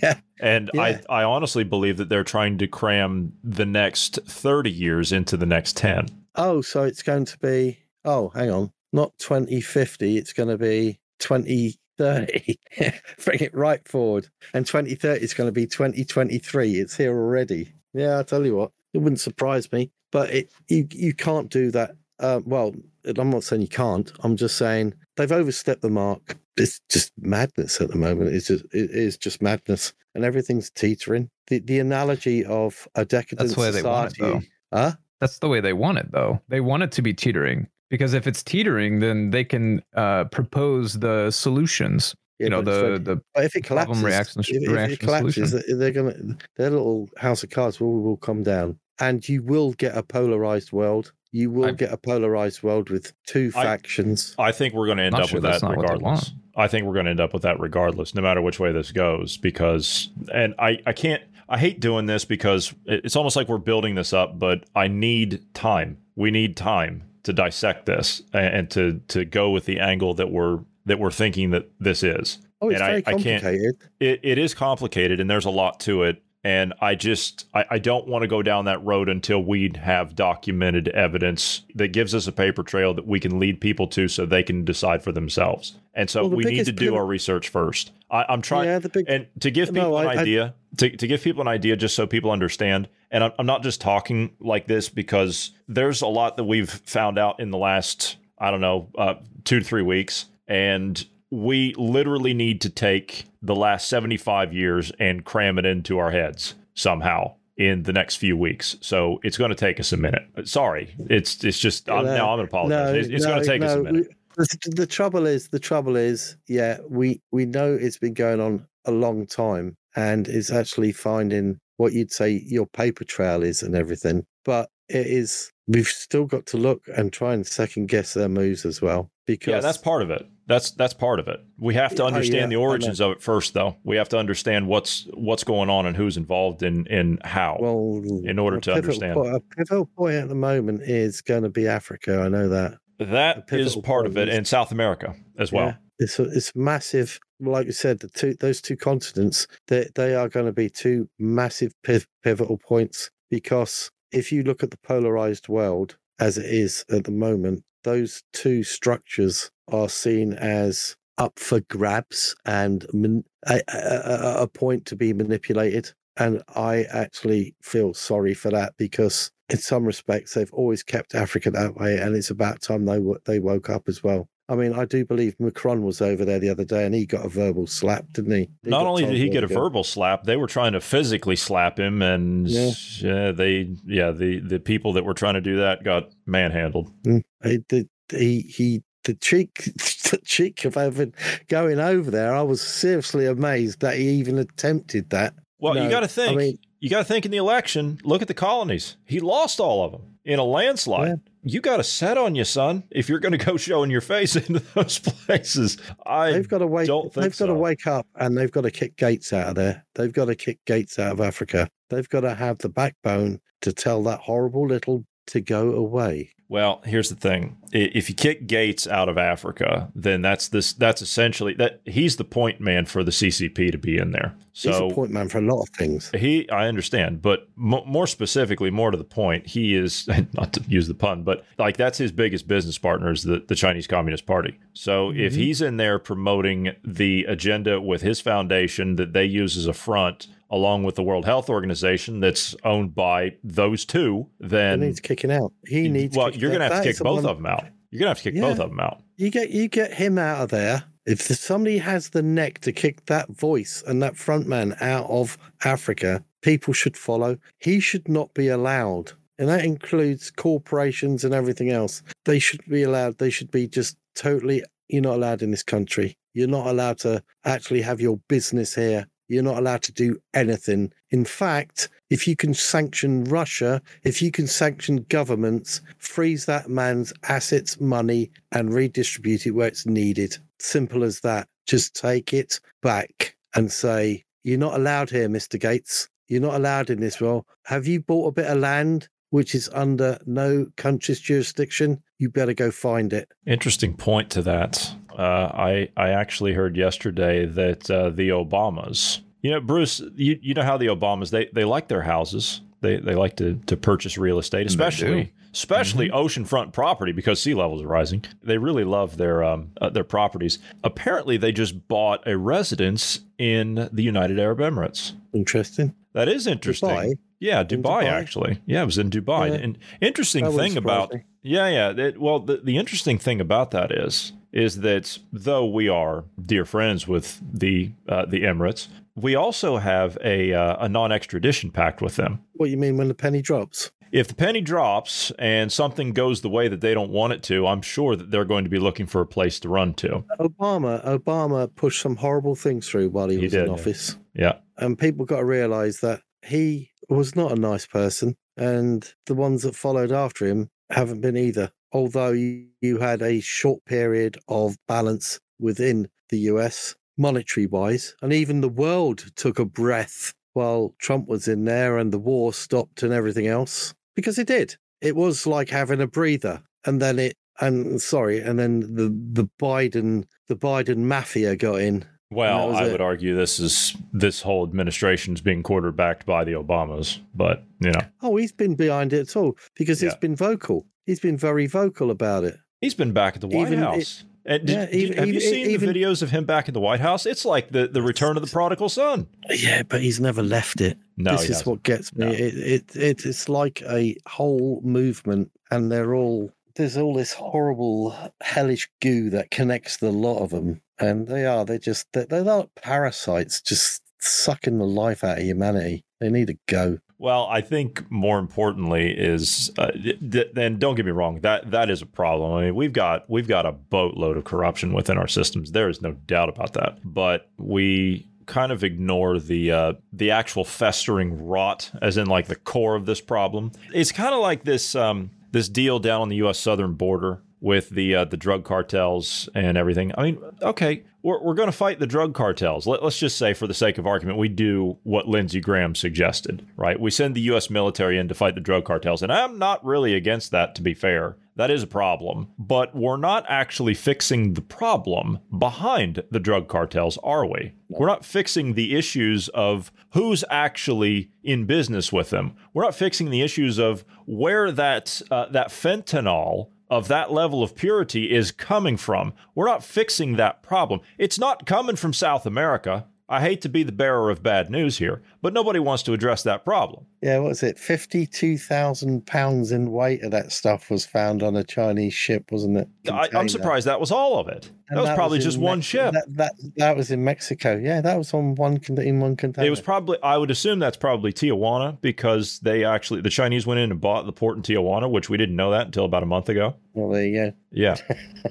Yeah. And Yeah. I, I honestly believe that they're trying to cram the next 30 years into the next 10. Oh, so it's going to be, oh, hang on, not 2050. It's going to be 2030. Bring it right forward. And 2030 is going to be 2023. It's here already. Yeah, I tell you what, it wouldn't surprise me. But it you, you can't do that. Uh, well, I'm not saying you can't. I'm just saying they've overstepped the mark. It's just madness at the moment. It's just it is just madness, and everything's teetering. The the analogy of a decadent That's the way they want it, society. though. Huh? That's the way they want it, though. They want it to be teetering because if it's teetering, then they can uh, propose the solutions. Yeah, you know, but the the But if it collapses, reaction, if, if it collapses, solution. they're going to their little house of cards will will come down, and you will get a polarized world. You will get a polarized world with two I- factions. I think we're going to end Not up sure with that not what they regardless. I think we're going to end up with that regardless, no matter which way this goes. Because, and I, I can't, I hate doing this because it's almost like we're building this up, but I need time. We need time to dissect this and, and to to go with the angle that we're that we're thinking that this is. Oh, it's and very I, I can't. complicated. It, it is complicated, and there's a lot to it. And I just I, I don't want to go down that road until we have documented evidence that gives us a paper trail that we can lead people to so they can decide for themselves. And so Well, we need to do pivot- our research first. I, I'm trying Yeah, big- and to give No, people an I- I- idea to, to give people an idea just so people understand. And I'm, I'm not just talking like this because there's a lot that we've found out in the last I don't know uh, two to three weeks, and we literally need to take the last 75 years and cram it into our heads somehow in the next few weeks. So it's going to take us a minute. Sorry, it's it's just I'm, No, now I'm going to apologize. no, it's it's no, going to take us a minute. The, the trouble is, the trouble is, yeah, we we know it's been going on a long time, and it's actually finding what you'd say your paper trail is and everything. But it is we've still got to look and try and second guess their moves as well. Because Yeah, that's part of it. That's that's part of it. We have to oh, Yeah, understand yeah, the origins of it first, though. We have to understand what's what's going on and who's involved in in how. Well, in order to understand point- a pivotal point at the moment is going to be Africa. I know that. that is part of it, is- and South America as well. Yeah. It's a, it's massive. Like you said, the two those two continents they they are going to be two massive piv- pivotal points because if you look at the polarized world as it is at the moment, those two structures are seen as up for grabs and man, a, a, a point to be manipulated. And I actually feel sorry for that because, in some respects, they've always kept Africa that way, and it's about time they they woke up as well. I mean, I do believe Macron was over there the other day and he got a verbal slap, didn't he? he Not only did he get a verbal slap, they were trying to physically slap him, and yeah. yeah. they, yeah, the the people that were trying to do that got manhandled. Mm. He, the, he, he, the cheek, the cheek of having going over there. I was seriously amazed that he even attempted that. Well, no, you got to think. I mean, you got to think in the election. Look at the colonies. He lost all of them in a landslide. Yeah you got a set on you, son. If you're going to go showing your face into those places, I they've got to wake. they've so. got to wake up, and they've got to kick Gates out of there. They've got to kick Gates out of Africa. They've got to have the backbone to tell that horrible little to go away. Well, here's the thing: if you kick Gates out of Africa, then that's this. That's essentially that he's the point man for the CCP to be in there. So he's a point man for a lot of things. He, I understand, but more specifically, more to the point, he is not to use the pun, but like that's his biggest business partner is the, the Chinese Communist Party. So mm-hmm. if he's in there promoting the agenda with his foundation that they use as a front along with the World Health Organization that's owned by those two, then he needs kicking out. He needs. Well, you're going to have to kick both of them out. You're going to have to kick yeah. both of them out. You get you get him out of there. If somebody has the neck to kick that voice and that front man out of Africa, people should follow. He should not be allowed. And that includes corporations and everything else. They should be allowed. They should be just totally, you're not allowed in this country. You're not allowed to actually have your business here. You're not allowed to do anything. In fact, if you can sanction Russia, if you can sanction governments, freeze that man's assets, money, and redistribute it where it's needed. Simple as that. Just take it back and say, You're not allowed here, Mr. Gates. You're not allowed in this role. Have you bought a bit of land which is under no country's jurisdiction? You better go find it. Interesting point to that. Uh, I I actually heard yesterday that uh, the Obamas, you know, Bruce, you, you know how the Obamas they they like their houses. They they like to to purchase real estate, especially especially mm-hmm. oceanfront property because sea levels are rising. They really love their um, uh, their properties. Apparently, they just bought a residence in the United Arab Emirates. Interesting. That is interesting. Dubai? Yeah, Dubai, Dubai, actually. Yeah, it was in Dubai. Yeah. And interesting thing about yeah, yeah. It, well, the, the interesting thing about that is is that though we are dear friends with the uh, the Emirates, we also have a uh, a non extradition pact with them. What you mean when the penny drops? If the penny drops and something goes the way that they don't want it to, I'm sure that they're going to be looking for a place to run to. Obama, Obama pushed some horrible things through while he, he was did, in office. Yeah, and people got to realize that he was not a nice person, and the ones that followed after him haven't been either although you, had a short period of balance within the US monetary wise, and even the world took a breath while Trump was in there and the war stopped and everything else because it did. It was like having a breather, and then it and sorry, and then the the Biden the Biden mafia got in. Well, I it. would argue this is this whole administration is being quarterbacked by the Obamas, but you know. Oh, he's been behind it at all because yeah. it's been vocal. He's been very vocal about it. He's been back at the White even House. It, did, yeah, even, have you seen even, the videos of him back in the White House? It's like the, the return of the prodigal son. Yeah, but he's never left it. No, this is hasn't. what gets me. No. It, it, it it's like a whole movement, and they're all there's all this horrible hellish goo that connects the lot of them, and they are they're just they're, they're not parasites, just sucking the life out of humanity. They need to go. Well, I think more importantly is, uh, th- and don't get me wrong, that that is a problem. I mean, we've got we've got a boatload of corruption within our systems. There is no doubt about that. But we kind of ignore the uh, the actual festering rot, as in like the core of this problem. It's kind of like this um, this deal down on the U.S. southern border with the uh, the drug cartels and everything. I mean, okay, we're, we're going to fight the drug cartels. Let, us just say, for the sake of argument, we do what Lindsey Graham suggested, right? We send the U.S. military in to fight the drug cartels, and I'm not really against that. To be fair, that is a problem, but we're not actually fixing the problem behind the drug cartels, are we? We're not fixing the issues of who's actually in business with them. We're not fixing the issues of where that uh, that fentanyl of that level of purity is coming from. We're not fixing that problem. It's not coming from South America. I hate to be the bearer of bad news here, but nobody wants to address that problem. Yeah, what was it? Fifty-two thousand pounds in weight of that stuff was found on a Chinese ship, wasn't it? I, I'm surprised that was all of it. That was probably in just Mex- one ship. That, that that was in Mexico. Yeah, that was on one con- in one container. It was probably, I would assume that's probably Tijuana because they actually, the Chinese went in and bought the port in Tijuana, which we didn't know that until about a month ago. Well, there you go. Yeah.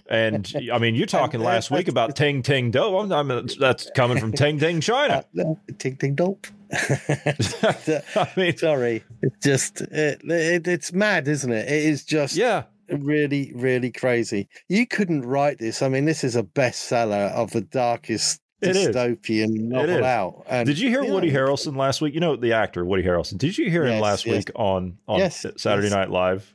And I mean, you're talking uh, last week about Ting Ting Do. I'm, I'm, that's coming from Ting Ting, China. Ting Ting Dope. I mean, sorry, it's just it, it, it's mad, isn't it? It is just yeah, really, really crazy. You couldn't write this. I mean, this is a bestseller of the darkest It dystopian novel out. And, Did you hear Woody Harrelson last week? You know the actor Woody Harrelson. Did you hear him last yes. week on on Yes, Saturday yes. Night Live?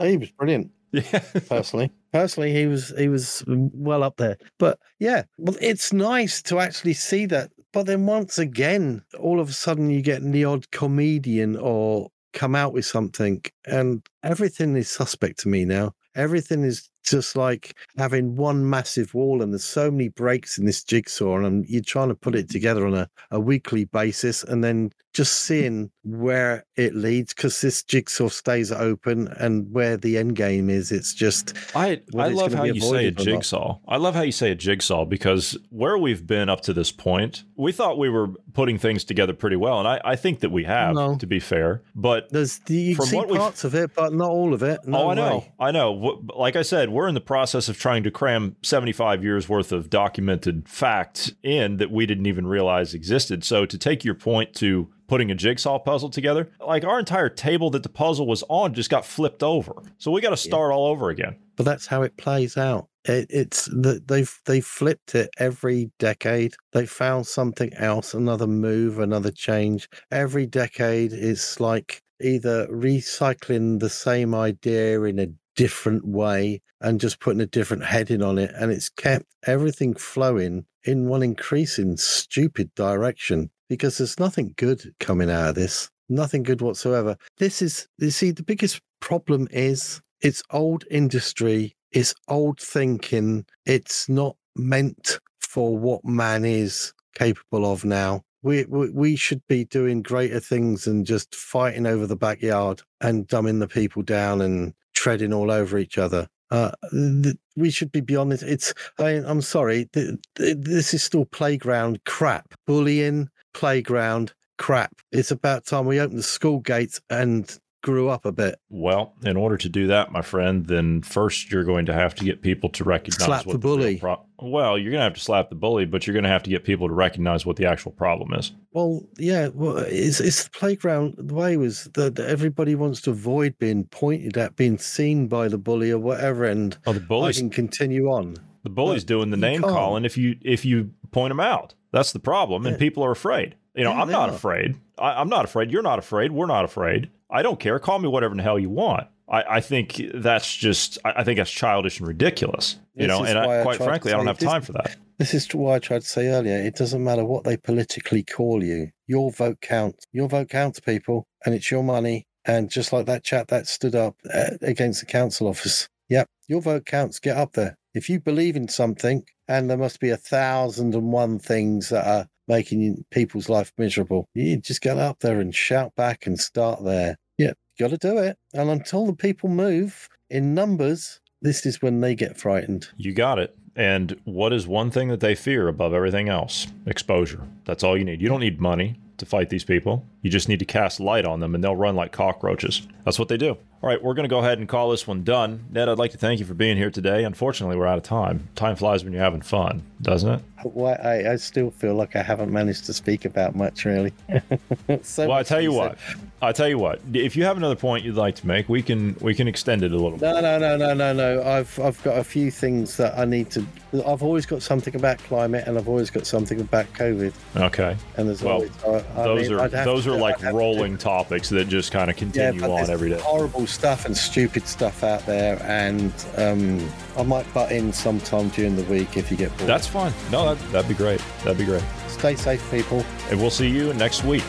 He was brilliant. Yeah. Personally, personally, he was he was well up there. But yeah, well, it's nice to actually see that. But then once again, all of a sudden, you get the odd comedian or come out with something, and everything is suspect to me now. Everything is just like having one massive wall, and there's so many breaks in this jigsaw, and you're trying to put it mm. together on a, a weekly basis, and then just seeing where it leads because this jigsaw stays open and where the end game is it's just I I it's love how you say a avoided or not. jigsaw. I love how you say a jigsaw because where we've been up to this point, we thought we were putting things together pretty well, and I, I think that we have, No. to be fair. But there's you From see what parts of it but not all of it no oh, I know, way. I know. Like I said, we're in the process of trying to cram 75 years worth of documented fact in that we didn't even realize existed. So to take your point to putting a jigsaw puzzle together, like our entire table that the puzzle was on just got flipped over. So we got to start all over again. but that's how it plays out. It, it's the, they've they've flipped it every decade. They found something else another move another change. Every decade is like either recycling the same idea in a different way and just putting a different heading on it and it's kept everything flowing in one increasing stupid direction because there's nothing good coming out of this nothing good whatsoever this is you see the biggest problem is it's old industry it's old thinking it's not meant for what man is capable of now we, we we should be doing greater things than just fighting over the backyard and dumbing the people down and treading all over each other uh, th- we should be beyond this. It's. I, I'm sorry. Th- th- this is still playground crap. Bullying, playground crap. It's about time we opened the school gates and grew up a bit. Well, in order to do that, my friend, then first you're going to have to get people to recognize Slap what the bully. pro- well, you're going to have to slap the bully, but you're going to have to get people to recognize what the actual problem is. Well, yeah. Well, it's it's the playground. The way was that everybody wants to avoid being pointed at, being seen by the bully or whatever, and Oh, the I bully's can continue on. the bully's doing the name calling if you if you point them out. That's the problem, and people are afraid. You know, Yeah, I'm not are. afraid. I, I'm not afraid. You're not afraid. We're not afraid. I don't care. Call me whatever in the hell you want. I, I think that's just. I, I think that's childish and ridiculous. You This know, and I, quite frankly, I don't have this- time for that. This is why I tried to say earlier. It doesn't matter what they politically call you. Your vote counts. Your vote counts, people, and it's your money. And just like that chap that stood up uh, against the council office, yep, your vote counts. Get up there. If you believe in something, and there must be a thousand and one things that are making people's life miserable, you just get up there and shout back and start there. Yeah, got to do it. And until the people move in numbers, this is when they get frightened. You got it. And what is one thing that they fear above everything else? Exposure. That's all you need. You don't need money to fight these people. You just need to cast light on them and they'll run like cockroaches. That's what they do. All right, we're going to go ahead and call this one done. Ned, I'd like to thank you for being here today. Unfortunately, we're out of time. Time flies when you're having fun, doesn't it? Why I, I still feel like I haven't managed to speak about much really. so well, I tell you what. I tell you what. If you have another point you'd like to make, we can we can extend it a little bit. No, no, no, no, no, no. I've I've got a few things that I need to. I've always got something about climate, and I've always got something about COVID. Okay. And there's Well, always. I, I those mean, are those are are like rolling topics that just kind of continue but on every day. Horrible stuff and stupid stuff out there, and um, I might butt in sometime during the week if you get bored. That's fine. No, that, that'd be great. That'd be great. Stay safe, people. And we'll see you next week.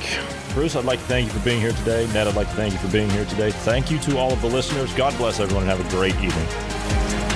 Bruce, I'd like to thank you for being here today. Ned, I'd like to thank you for being here today. Thank you to all of the listeners. God bless everyone and have a great evening.